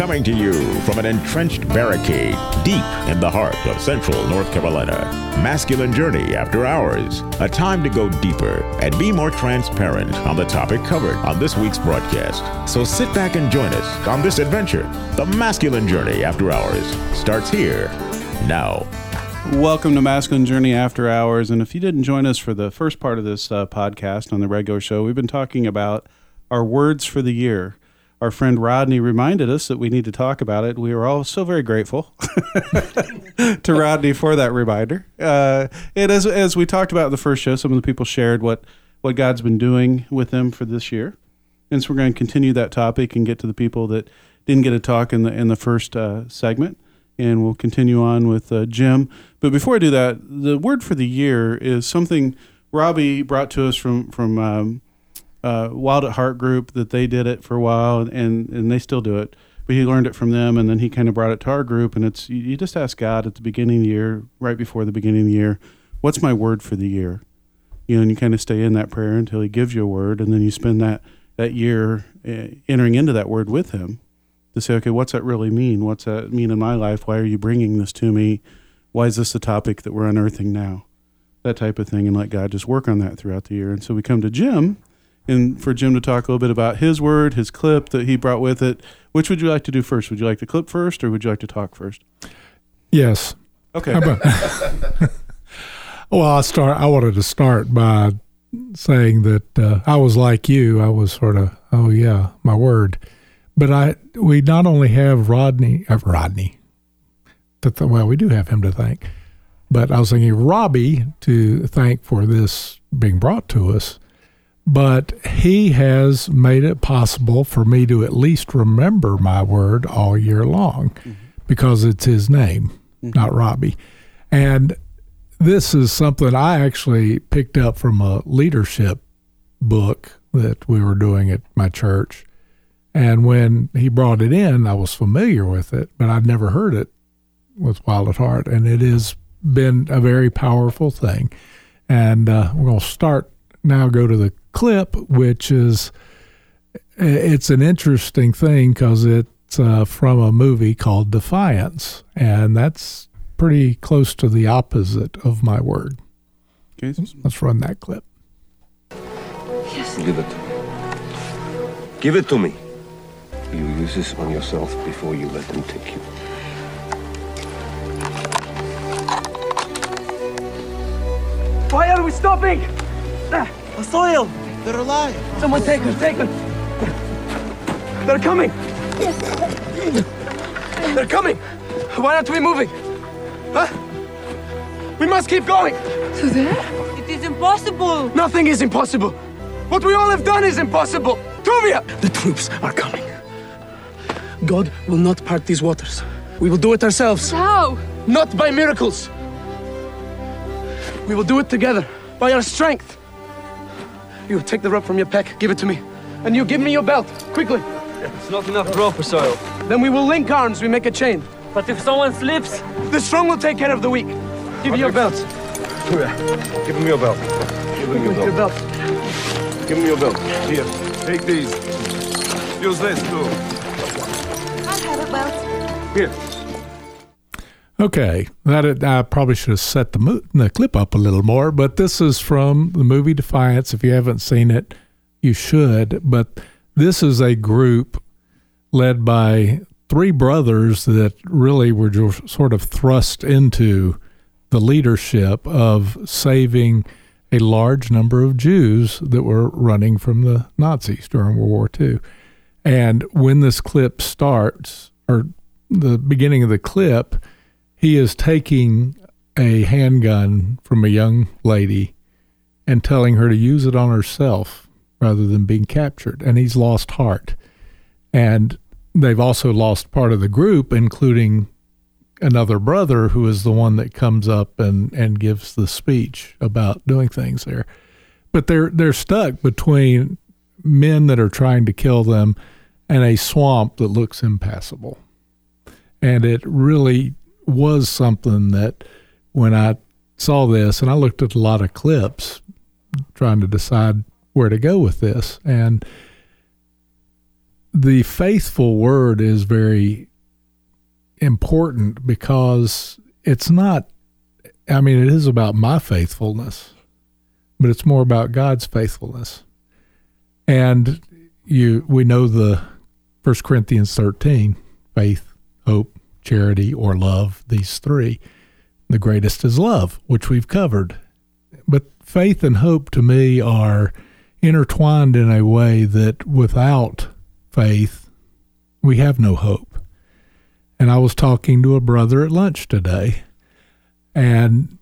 Coming to you from an entrenched barricade deep in the heart of central North Carolina. Masculine Journey After Hours. A time to go deeper and be more transparent on the topic covered on this week's broadcast. So sit back and join us on this adventure. The Masculine Journey After Hours starts here now. Welcome to Masculine Journey After Hours. And if you didn't join us for the first part of this uh, podcast on the regular show, we've been talking about our words for the year our friend Rodney reminded us that we need to talk about it. We were all so very grateful to Rodney for that reminder. Uh, and as, as we talked about in the first show, some of the people shared what, what God's been doing with them for this year. And so we're going to continue that topic and get to the people that didn't get a talk in the, in the first uh, segment. And we'll continue on with uh, Jim. But before I do that, the word for the year is something Robbie brought to us from, from um, uh, Wild at Heart group that they did it for a while and, and they still do it. But he learned it from them and then he kind of brought it to our group. And it's, you, you just ask God at the beginning of the year, right before the beginning of the year, what's my word for the year? You know, and you kind of stay in that prayer until he gives you a word. And then you spend that, that year uh, entering into that word with him to say, okay, what's that really mean? What's that mean in my life? Why are you bringing this to me? Why is this the topic that we're unearthing now? That type of thing. And let God just work on that throughout the year. And so we come to Jim and for Jim to talk a little bit about his word, his clip that he brought with it. Which would you like to do first? Would you like the clip first, or would you like to talk first? Yes. Okay. well, I start. I wanted to start by saying that uh, I was like you. I was sort of, oh yeah, my word. But I, we not only have Rodney, uh, Rodney. Th- well, we do have him to thank, but I was thinking Robbie to thank for this being brought to us but he has made it possible for me to at least remember my word all year long mm-hmm. because it's his name, mm-hmm. not Robbie. And this is something I actually picked up from a leadership book that we were doing at my church. And when he brought it in, I was familiar with it, but I'd never heard it with Wild at Heart. And it has been a very powerful thing. And uh, we're going to start now, go to the clip, which is it's an interesting thing because it's uh, from a movie called Defiance, and that's pretty close to the opposite of my word. Okay. Let's run that clip. Yes. Give it. Give it to me. You use this on yourself before you let them take you. Why are we stopping? Asael! They're alive. Someone take them, take them. They're coming. They're coming. Why aren't we moving? Huh? We must keep going. To there? It is impossible. Nothing is impossible. What we all have done is impossible. Tuvia! The troops are coming. God will not part these waters. We will do it ourselves. How? Not by miracles. We will do it together, by our strength. You take the rope from your pack, give it to me. And you give me your belt, quickly. It's not enough rope for soil. Then we will link arms, we make a chain. But if someone slips? The strong will take care of the weak. Give me your belt. Give me your belt. Give me your belt. Your belt. Give me your belt. Here, take these. Use this too. I have a belt. Here. Okay, that I probably should have set the, mo- the clip up a little more, but this is from the movie Defiance. If you haven't seen it, you should. But this is a group led by three brothers that really were just sort of thrust into the leadership of saving a large number of Jews that were running from the Nazis during World War II. And when this clip starts, or the beginning of the clip, he is taking a handgun from a young lady and telling her to use it on herself rather than being captured. And he's lost heart. And they've also lost part of the group, including another brother who is the one that comes up and, and gives the speech about doing things there. But they're they're stuck between men that are trying to kill them and a swamp that looks impassable. And it really was something that when I saw this and I looked at a lot of clips trying to decide where to go with this and the faithful word is very important because it's not I mean it is about my faithfulness but it's more about God's faithfulness. And you we know the First Corinthians 13 faith hope charity or love these three the greatest is love which we've covered but faith and hope to me are intertwined in a way that without faith, we have no hope. And I was talking to a brother at lunch today, and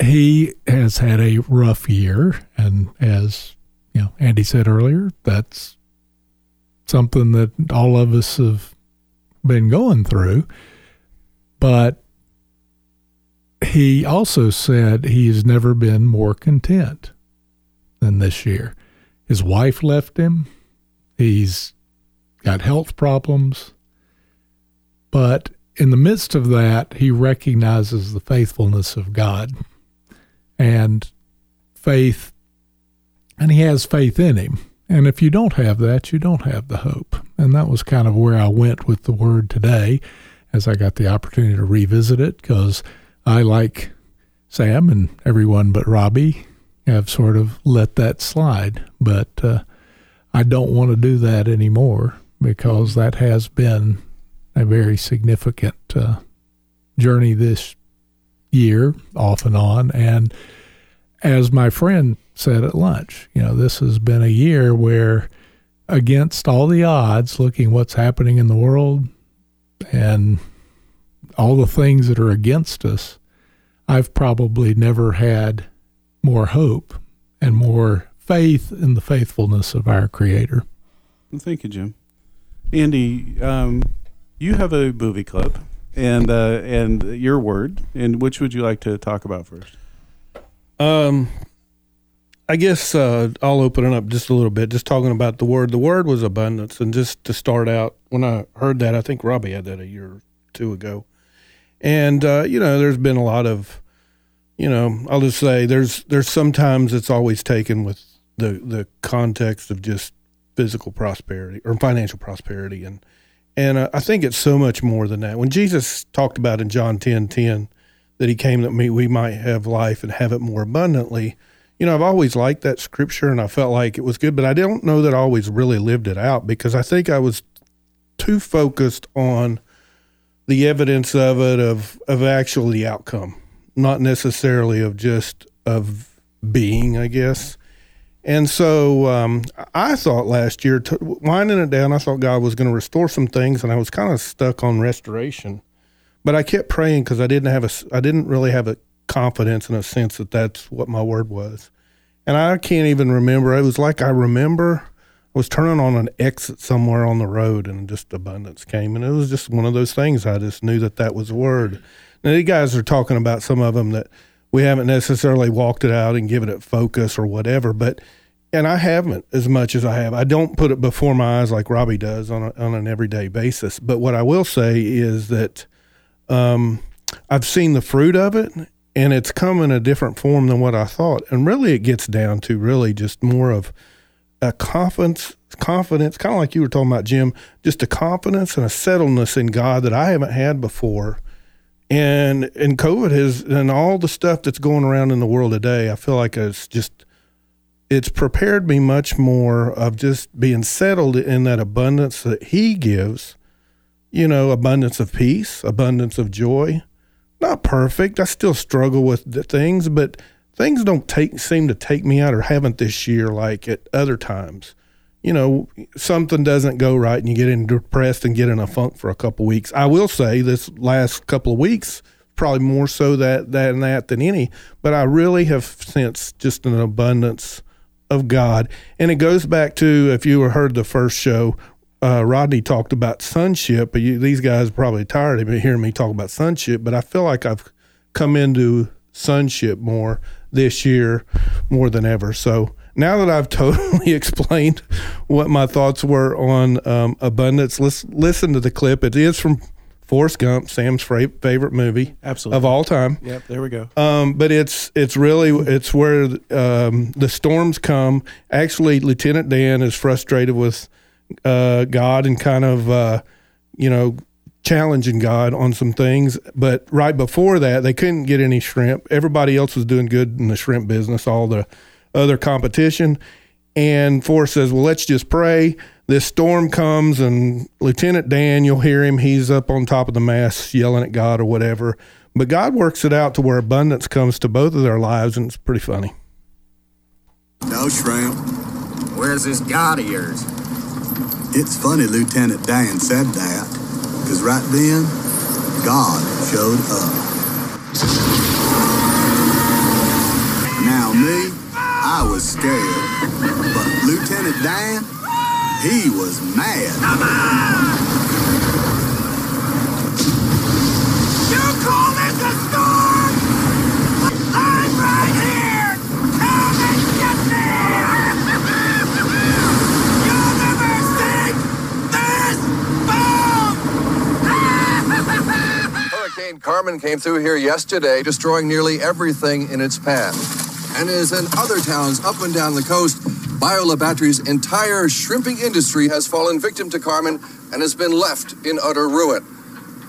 he has had a rough year. And as you know, Andy said earlier, that's something that all of us have been going through. But he also said he has never been more content than this year. His wife left him. He's got health problems. But in the midst of that, he recognizes the faithfulness of God and faith, and he has faith in him. And if you don't have that, you don't have the hope. And that was kind of where I went with the word today as I got the opportunity to revisit it because I, like Sam and everyone but Robbie, have sort of let that slide. But uh, I don't want to do that anymore because that has been a very significant uh, journey this year, off and on. And as my friend said at lunch, you know, this has been a year where, against all the odds, looking what's happening in the world and all the things that are against us, I've probably never had more hope and more faith in the faithfulness of our Creator. Thank you, Jim. Andy, um, you have a movie club, and uh, and your word. And which would you like to talk about first? Um, I guess uh, I'll open it up just a little bit, just talking about the word. The word was abundance, and just to start out, when I heard that, I think Robbie had that a year or two ago, and uh, you know, there's been a lot of, you know, I'll just say there's there's sometimes it's always taken with the the context of just physical prosperity or financial prosperity and and uh, I think it's so much more than that. When Jesus talked about in John 10, 10 that he came that we, we might have life and have it more abundantly, you know, I've always liked that scripture and I felt like it was good, but I don't know that I always really lived it out because I think I was too focused on the evidence of it, of, of actually the outcome, not necessarily of just of being, I guess. And so um, I thought last year, t- winding it down, I thought God was going to restore some things, and I was kind of stuck on restoration. But I kept praying because I didn't have a, I didn't really have a confidence and a sense that that's what my word was. And I can't even remember. It was like I remember I was turning on an exit somewhere on the road, and just abundance came, and it was just one of those things. I just knew that that was a word. Now, you guys are talking about some of them that we haven't necessarily walked it out and given it focus or whatever, but and I haven't as much as I have. I don't put it before my eyes like Robbie does on a, on an everyday basis. But what I will say is that um, I've seen the fruit of it, and it's come in a different form than what I thought. And really, it gets down to really just more of a confidence, confidence, kind of like you were talking about, Jim. Just a confidence and a settledness in God that I haven't had before and and COVID has and all the stuff that's going around in the world today, I feel like it's just it's prepared me much more of just being settled in that abundance that he gives, you know, abundance of peace, abundance of joy. Not perfect. I still struggle with the things, but things don't take seem to take me out or haven't this year like at other times you know, something doesn't go right and you get in depressed and get in a funk for a couple weeks. I will say this last couple of weeks, probably more so that, that and that than any, but I really have sensed just an abundance of God. And it goes back to, if you heard the first show, uh, Rodney talked about sonship, but you, these guys are probably tired of hearing me talk about sonship. But I feel like I've come into sonship more this year, more than ever. So now that I've totally explained what my thoughts were on um, abundance, let's listen to the clip. It is from Forrest Gump, Sam's fra- favorite movie Absolutely. of all time. Yep, there we go. Um, but it's it's really it's where um, the storms come. Actually, Lieutenant Dan is frustrated with uh, God and kind of uh, you know challenging God on some things. But right before that, they couldn't get any shrimp. Everybody else was doing good in the shrimp business. All the other competition. And Forrest says, Well, let's just pray. This storm comes, and Lieutenant Dan, you'll hear him. He's up on top of the mast yelling at God or whatever. But God works it out to where abundance comes to both of their lives, and it's pretty funny. No shrimp. Where's this God of yours? It's funny Lieutenant Dan said that, because right then, God showed up. Now, me, I was scared, but Lieutenant Dan, he was mad. You call this a storm? I'm right here! Come and get me! You'll never sink this boat! Hurricane Carmen came through here yesterday, destroying nearly everything in its path. And as in other towns up and down the coast, Bayou La Batre's entire shrimping industry has fallen victim to Carmen and has been left in utter ruin.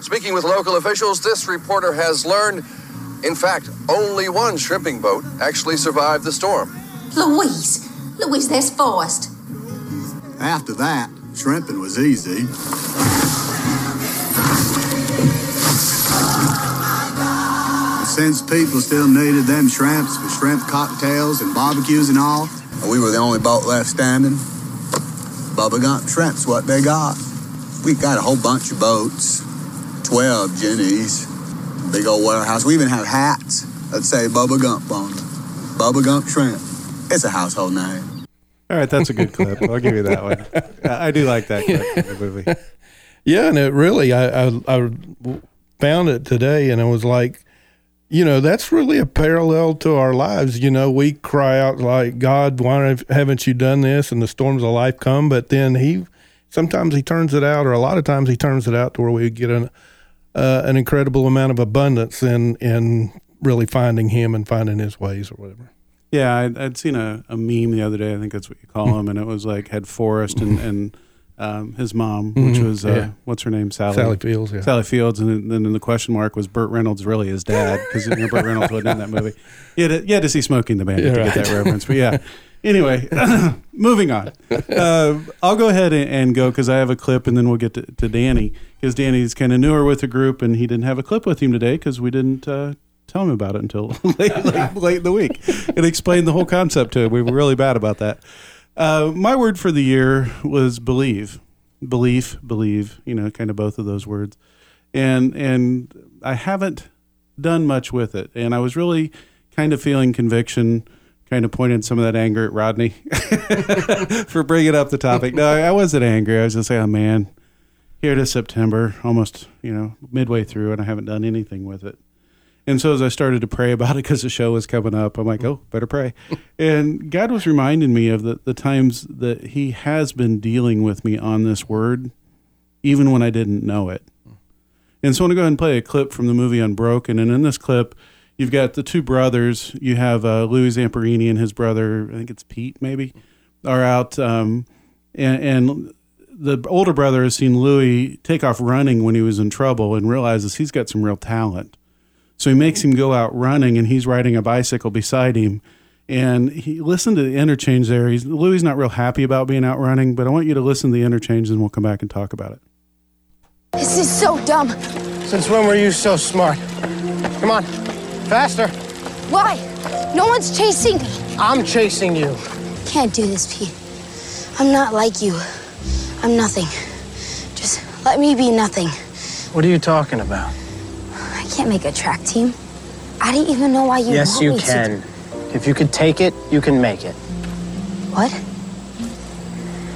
Speaking with local officials, this reporter has learned, in fact, only one shrimping boat actually survived the storm. Louise, Louise, there's Forrest. After that, shrimping was easy. Since people still needed them shrimps for shrimp cocktails and barbecues and all, we were the only boat left standing. Bubba Gump Shrimp's what they got. We got a whole bunch of boats, 12 Jennies, big old warehouse. We even have hats that say Bubba Gump on them. Bubba Gump Shrimp. It's a household name. All right, that's a good clip. I'll give you that one. I I do like that clip in the movie. Yeah, and it really, I, I, I found it today, and it was like, you know, that's really a parallel to our lives. You know, we cry out like, God, why haven't you done this? And the storms of life come, but then He, sometimes He turns it out, or a lot of times He turns it out to where we get an uh, an incredible amount of abundance in in really finding Him and finding His ways or whatever. Yeah, I'd, I'd seen a, a meme the other day. I think that's what you call them, and it was like had Forrest and and um, his mom, which Mhm, was uh, yeah. what's her name, Sally Sally Fields, yeah. Sally Fields, and then, then the question mark was Burt Reynolds really his dad because you know, Burt Reynolds wasn't in that movie. You had to, you had to see Smokey and the Bandit Yeah, to right. get that reference, but yeah. Anyway, moving on. Uh, I'll go ahead and, and go because I have a clip, and then we'll get to, to Danny because Danny's kind of newer with the group, and he didn't have a clip with him today because we didn't uh, tell him about it until late, late, late in the week and explain the whole concept to him. We were really bad about that. Uh, my word for the year was believe, belief, believe. You know, kind of both of those words, and and I haven't done much with it, and I was really kind of feeling conviction. Kind of pointed some of that anger at Rodney for bringing up the topic. No, I wasn't angry. I was just saying, oh, man, here is September, almost you know midway through, and I haven't done anything with it. And so as I started to pray about it because the show was coming up, I'm like, oh, better pray. and God was reminding me of the, the times that He has been dealing with me on this word, even when I didn't know it. And so I want to go ahead and play a clip from the movie Unbroken. And in this clip, you've got the two brothers. You have uh, Louis Zamperini and his brother, I think it's Pete, maybe, are out. Um, and, and the older brother has seen Louis take off running when he was in trouble and realizes he's got some real talent. So he makes him go out running, and he's riding a bicycle beside him. And he listened to the interchange there. He's Louis is not real happy about being out running, but I want you to listen to the interchange, and we'll come back and talk about it. This is so dumb. Since when were you so smart? Come on, faster. Why? No one's chasing me. I'm chasing you. Can't do this, Pete. I'm not like you. I'm nothing. Just let me be nothing. What are you talking about? Can't make a track team. I didn't even know why you yes, want you me to- can. If you could take it, you can make it. What?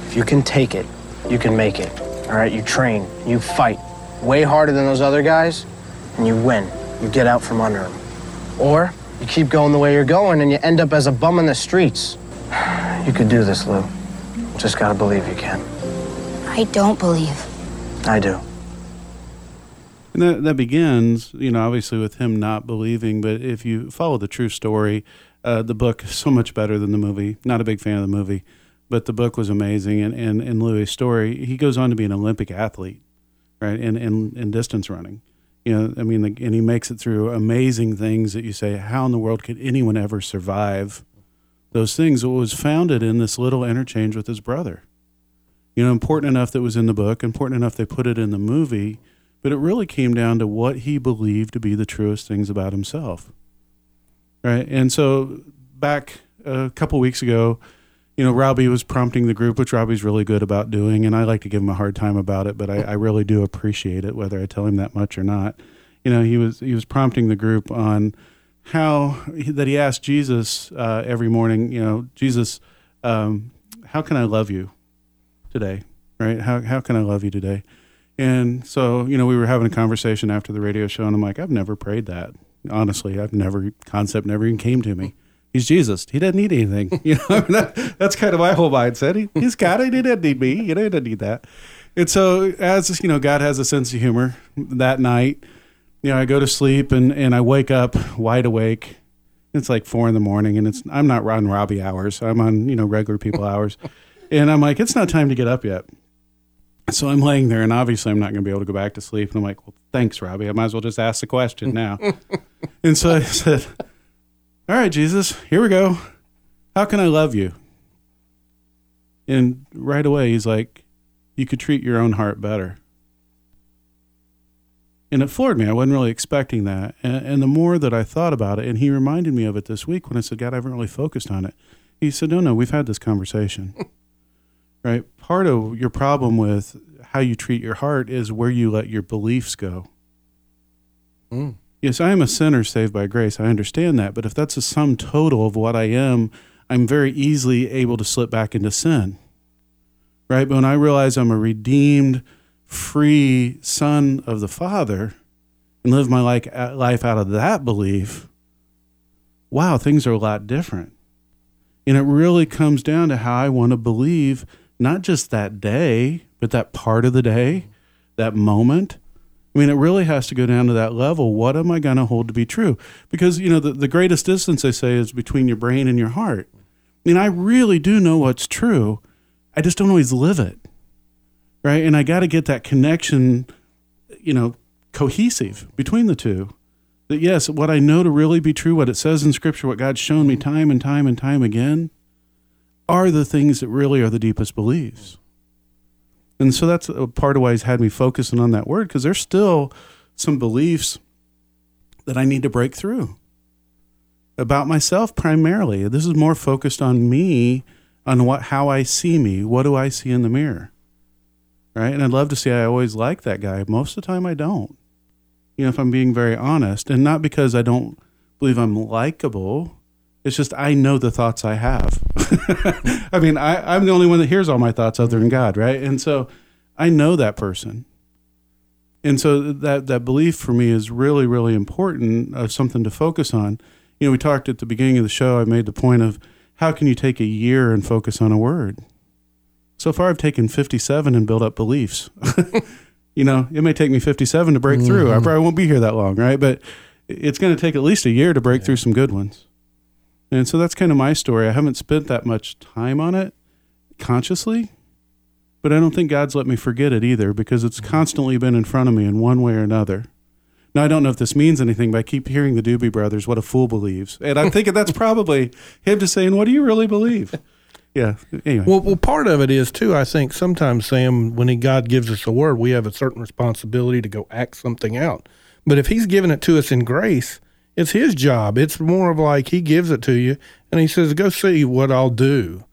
If you can take it, you can make it. All right, you train, you fight way harder than those other guys, and you win. You get out from under them. Or you keep going the way you're going and you end up as a bum in the streets. You could do this, Lou. Just gotta believe you can. I don't believe. I do. And that, that begins, you know, obviously with him not believing. But if you follow the true story, uh, the book is so much better than the movie. Not a big fan of the movie, but the book was amazing. And and, and Louis' story, he goes on to be an Olympic athlete, right? In, in, in distance running. You know, I mean, and he makes it through amazing things that you say, how in the world could anyone ever survive those things? It was founded in this little interchange with his brother. You know, important enough that was in the book, important enough they put it in the movie but it really came down to what he believed to be the truest things about himself. Right. And so back a couple weeks ago, you know, Robbie was prompting the group, which Robbie's really good about doing. And I like to give him a hard time about it, but I, I really do appreciate it, whether I tell him that much or not. You know, he was, he was prompting the group on how that he asked Jesus uh, every morning, you know, Jesus, um, how can I love you today? Right. How, how can I love you today? And so, you know, we were having a conversation after the radio show, and I'm like, I've never prayed that. Honestly, I've never concept never even came to me. He's Jesus. He doesn't need anything. You know, that, that's kind of my whole mindset. He, he's got it. He didn't need me. You know, he didn't need that. And so, as you know, God has a sense of humor. That night, you know, I go to sleep and and I wake up wide awake. It's like four in the morning, and it's I'm not on Robbie hours. I'm on you know regular people hours, and I'm like, it's not time to get up yet. So I'm laying there, and obviously I'm not going to be able to go back to sleep. And I'm like, well, thanks, Robbie. I might as well just ask the question now. and so I said, all right, Jesus, here we go. How can I love you? And right away, he's like, you could treat your own heart better. And it floored me. I wasn't really expecting that. And, and the more that I thought about it, and he reminded me of it this week when I said, God, I haven't really focused on it. He said, No, no, we've had this conversation right? Part of your problem with how you treat your heart is where you let your beliefs go. Mm. Yes, I am a sinner saved by grace. I understand that. But if that's a sum total of what I am, I'm very easily able to slip back into sin. Right? But when I realize I'm a redeemed, free son of the Father and live my life out of that belief, wow, things are a lot different. And it really comes down to how I want to believe not just that day, but that part of the day, that moment. I mean, it really has to go down to that level. What am I going to hold to be true? Because, you know, the, the greatest distance, they say, is between your brain and your heart. I mean, I really do know what's true. I just don't always live it. Right. And I got to get that connection, you know, cohesive between the two. That, yes, what I know to really be true, what it says in Scripture, what God's shown me time and time and time again, are the things that really are the deepest beliefs. And so that's a part of why he's had me focusing on that word because there's still some beliefs that I need to break through about myself primarily. This is more focused on me, on what how I see me. What do I see in the mirror? Right? And I'd love to say I always like that guy. Most of the time I don't. You know, if I'm being very honest, and not because I don't believe I'm likable, it's just I know the thoughts I have. I mean, I, I'm the only one that hears all my thoughts other than God, right? And so I know that person. And so that, that belief for me is really, really important of something to focus on. You know, we talked at the beginning of the show, I made the point of how can you take a year and focus on a word? So far, I've taken 57 and built up beliefs. you know, it may take me 57 to break mm-hmm. through. I probably won't be here that long, right? But it's going to take at least a year to break yeah. through some good ones. And so that's kind of my story. I haven't spent that much time on it consciously, but I don't think God's let me forget it either because it's mm-hmm. constantly been in front of me in one way or another. Now, I don't know if this means anything, but I keep hearing the Doobie Brothers, what a fool believes. And I'm thinking that's probably him just saying, what do you really believe? Yeah. Anyway. Well, well, part of it is too. I think sometimes Sam, when he, God gives us a word, we have a certain responsibility to go act something out. But if He's given it to us in grace, it's his job. It's more of like he gives it to you and he says, "Go see what I'll do."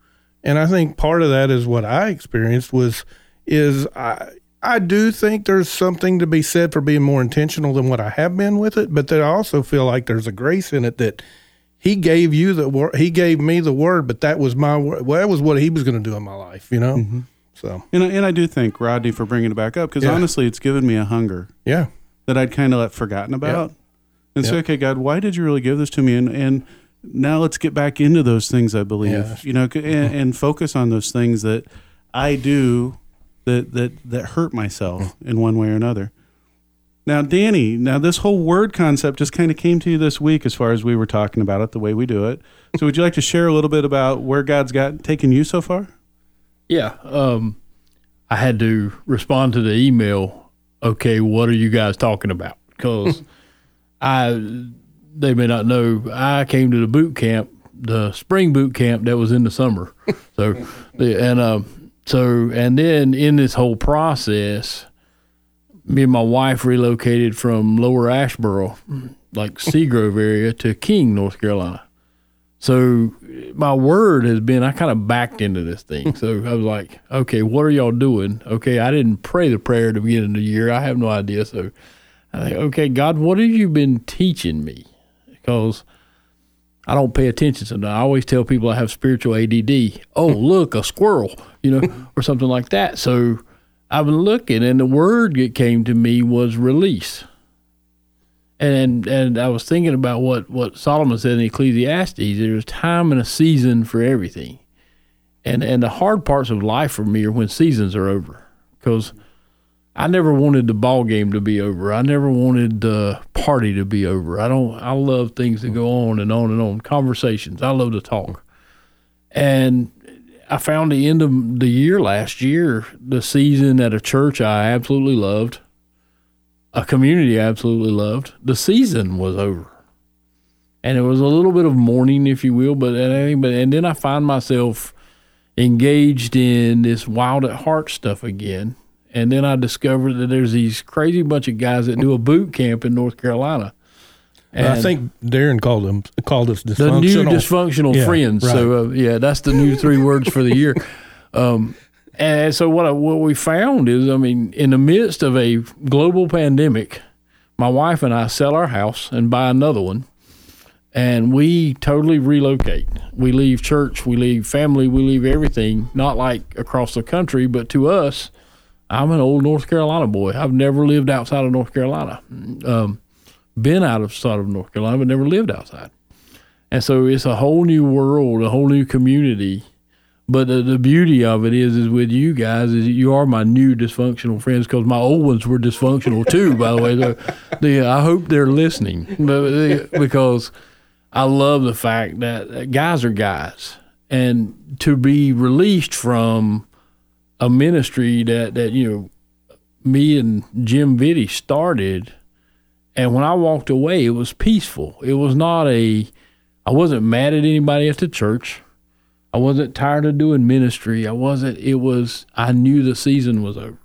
And I think part of that is what I experienced was is I I do think there's something to be said for being more intentional than what I have been with it, but that I also feel like there's a grace in it that he gave you the word, he gave me the word, but that was my word. Well, that was what he was going to do in my life, you know. Mm-hmm. So And I, and I do thank Rodney for bringing it back up because Yeah. honestly, it's given me a hunger. Yeah. That I'd kind of let forgotten about. And say, okay, God, why did you really give this to me? And and now let's get back into those things. I believe, Yeah. you know, and, and focus on those things that I do that that that hurt myself in one way or another. Now, Danny, now this whole word concept just kind of came to you this week as far as we were talking about it, the way we do it. So, would you like to share a little bit about where God's got taken you so far? Yeah. Um, I had to respond to the email. Okay, what are you guys talking about? Because I, they may not know, I came to the boot camp, the spring boot camp that was in the summer. So, and um, so, and then in this whole process, me and my wife relocated from Lower Asheboro, like Seagrove area, to King, North Carolina. So my word has been I kind of backed into this thing. So I was like, okay, what are y'all doing? Okay, I didn't pray the prayer at the beginning of the year. I have no idea. So I think, okay, God, what have you been teaching me? Because I don't pay attention to that. I always tell people I have spiritual ADD. Oh, hmm. look, a squirrel, you know, or something like that. So I've been looking, and the word that came to me was release and and I was thinking about what what Solomon said in Ecclesiastes. There's time and a season for everything, and and the hard parts of life for me are when seasons are over, because I never wanted the ball game to be over. I never wanted the party to be over. I don't. I love things that go on and on and on. Conversations. I love to talk, and I found the end of the year last year, the season at a church I absolutely loved a community I absolutely loved. The season was over, and it was a little bit of mourning, if you will. But and, but and then I find myself engaged in this wild at heart stuff again. And then I discovered that there's these crazy bunch of guys that do a boot camp in North Carolina. And I think Darren called them called us dysfunctional. the new dysfunctional Yeah, friends. right. So uh, yeah, that's the new three words for the year. Um, and so what I, what we found is, I mean, in the midst of a global pandemic, my wife and I sell our house and buy another one, and we totally relocate. We leave church, we leave family, we leave everything. Not like across the country, but to us, I'm an old North Carolina boy. I've never lived outside of North Carolina. Um, been out of side of North Carolina, but never lived outside. And so it's a whole new world, a whole new community. But the, the beauty of it is, is with you guys, is you are my new dysfunctional friends because my old ones were dysfunctional too. By the way, so the, I hope they're listening, they, because I love the fact that guys are guys, and to be released from a ministry that that you know me and Jim Vitti started, and when I walked away, it was peaceful. It was not a, I wasn't mad at anybody at the church. I wasn't tired of doing ministry. I wasn't. It was. I knew the season was over,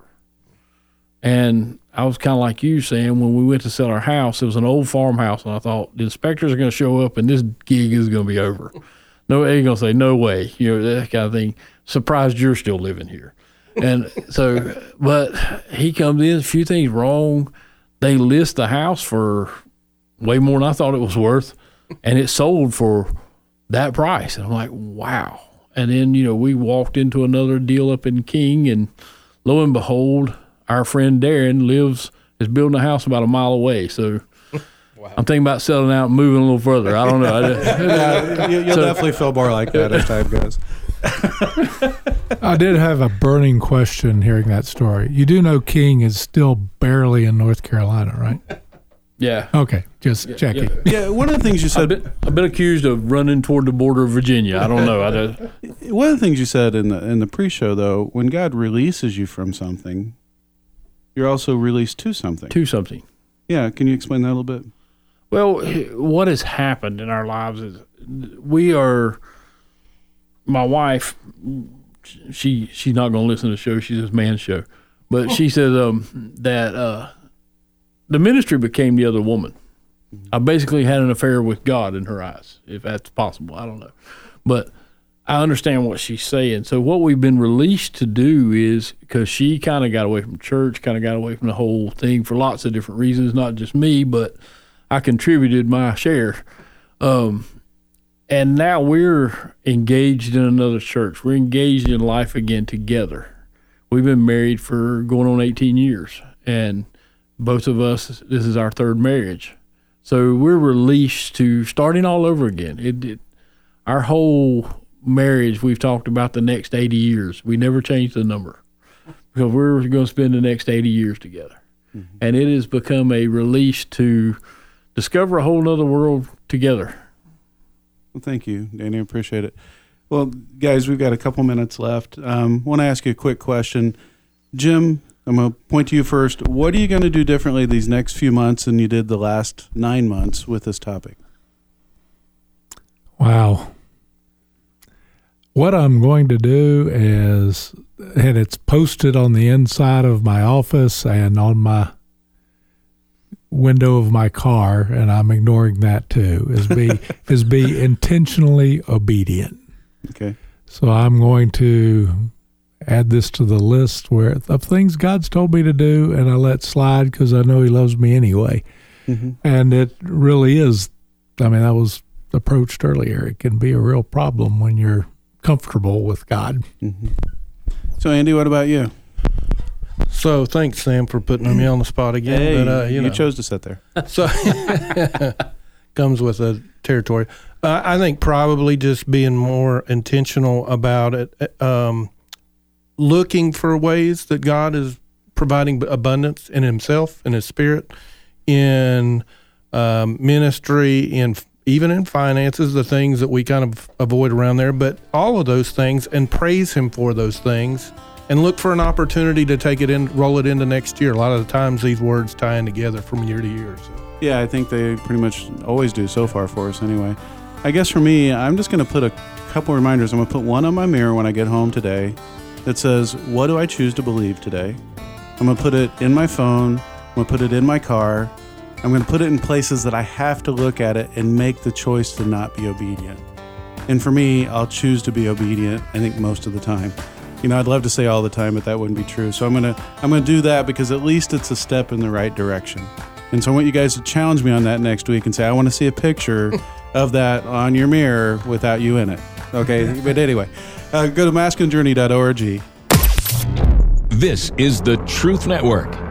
and I was kind of like you saying when we went to sell our house. It was an old farmhouse, and I thought the inspectors are going to show up, and this gig is going to be over. No, they're going to say no way. You know that kind of thing. Surprised you're still living here, and so. But he comes in. A few things wrong. They list the house for way more than I thought it was worth, and it sold for that price. And I'm like, wow. And then, you know, we walked into another deal up in King, and lo and behold, our friend Darren lives, is building a house about a mile away. So I'm thinking about selling out and moving a little further. I don't know. I just- Yeah, you- you'll So- definitely feel more like that as time goes. I did have a burning question hearing that story. You do know King is still barely in North Carolina, right? Yeah. Okay, just checking. Yeah, one of the things you said. I've been, I've been accused of running toward the border of Virginia. I don't know. I don't, One of the things you said in the in the pre-show, though, when God releases you from something, you're also released to something. To something. Yeah, can you explain that a little bit? Well, what has happened in our lives is we are. My wife, she she's not going to listen to the show. She's this man's show, but she says um, that uh, the ministry became the other woman. I basically had an affair with God in her eyes, if that's possible. I don't know, but I understand what she's saying. So what we've been released to do is because she kind of got away from church, kind of got away from the whole thing for lots of different reasons, not just me, but I contributed my share. Um, and now we're engaged in another church. We're engaged in life again together. we've been married for going on 18 years, and both of us, this is our third marriage. So we're released to starting all over again. It, it our whole marriage, we've talked about the next 80 years. We never changed the number because we're going to spend the next 80 years together. Mm-hmm. And it has become a release to discover a whole other world together. Well, thank you, Danny. I appreciate it. Well, guys, we've got a couple minutes left. Um, want to ask you a quick question. Jim, I'm going to point to you first. What are you going to do differently these next few months than you did the last nine months with this topic? Wow. What I'm going to do is, and it's posted on the inside of my office and on my window of my car, and I'm ignoring that too, is be is be intentionally obedient. Okay. So I'm going to add this to the list where of things God's told me to do, and I let slide because I know He loves me anyway. Mm-hmm. And it really is. I mean, that was approached earlier. It can be a real problem when you're comfortable with God. Mm-hmm. So, Andy, what about you? So, thanks, Sam, for putting me on the spot again. Hey, but, uh, you, you, know. chose to sit there. So, comes with a territory. Uh, I think probably just being more intentional about it, um, looking for ways that God is providing abundance in Himself and His Spirit, in um, ministry, in even in finances, the things that we kind of avoid around there, but all of those things, and praise Him for those things, and look for an opportunity to take it in, roll it into next year. A lot of the times, these words tie in together from year to year. So. Yeah, I think they pretty much always do so far for us, anyway. I guess for me, I'm just going to put a couple reminders. I'm going to put one on my mirror when I get home today that says, What do I choose to believe today? I'm going to put it in my phone. I'm going to put it in my car. I'm going to put it in places that I have to look at it and make the choice to not be obedient. And for me, I'll choose to be obedient, I think, most of the time. You know, I'd love to say all the time, but that wouldn't be true. So I'm going to I'm going to do that because at least it's a step in the right direction. And so I want you guys to challenge me on that next week and say, I want to see a picture of that on your mirror without you in it. Okay. but anyway, uh, go to masculinejourney.org. This is the Truth Network.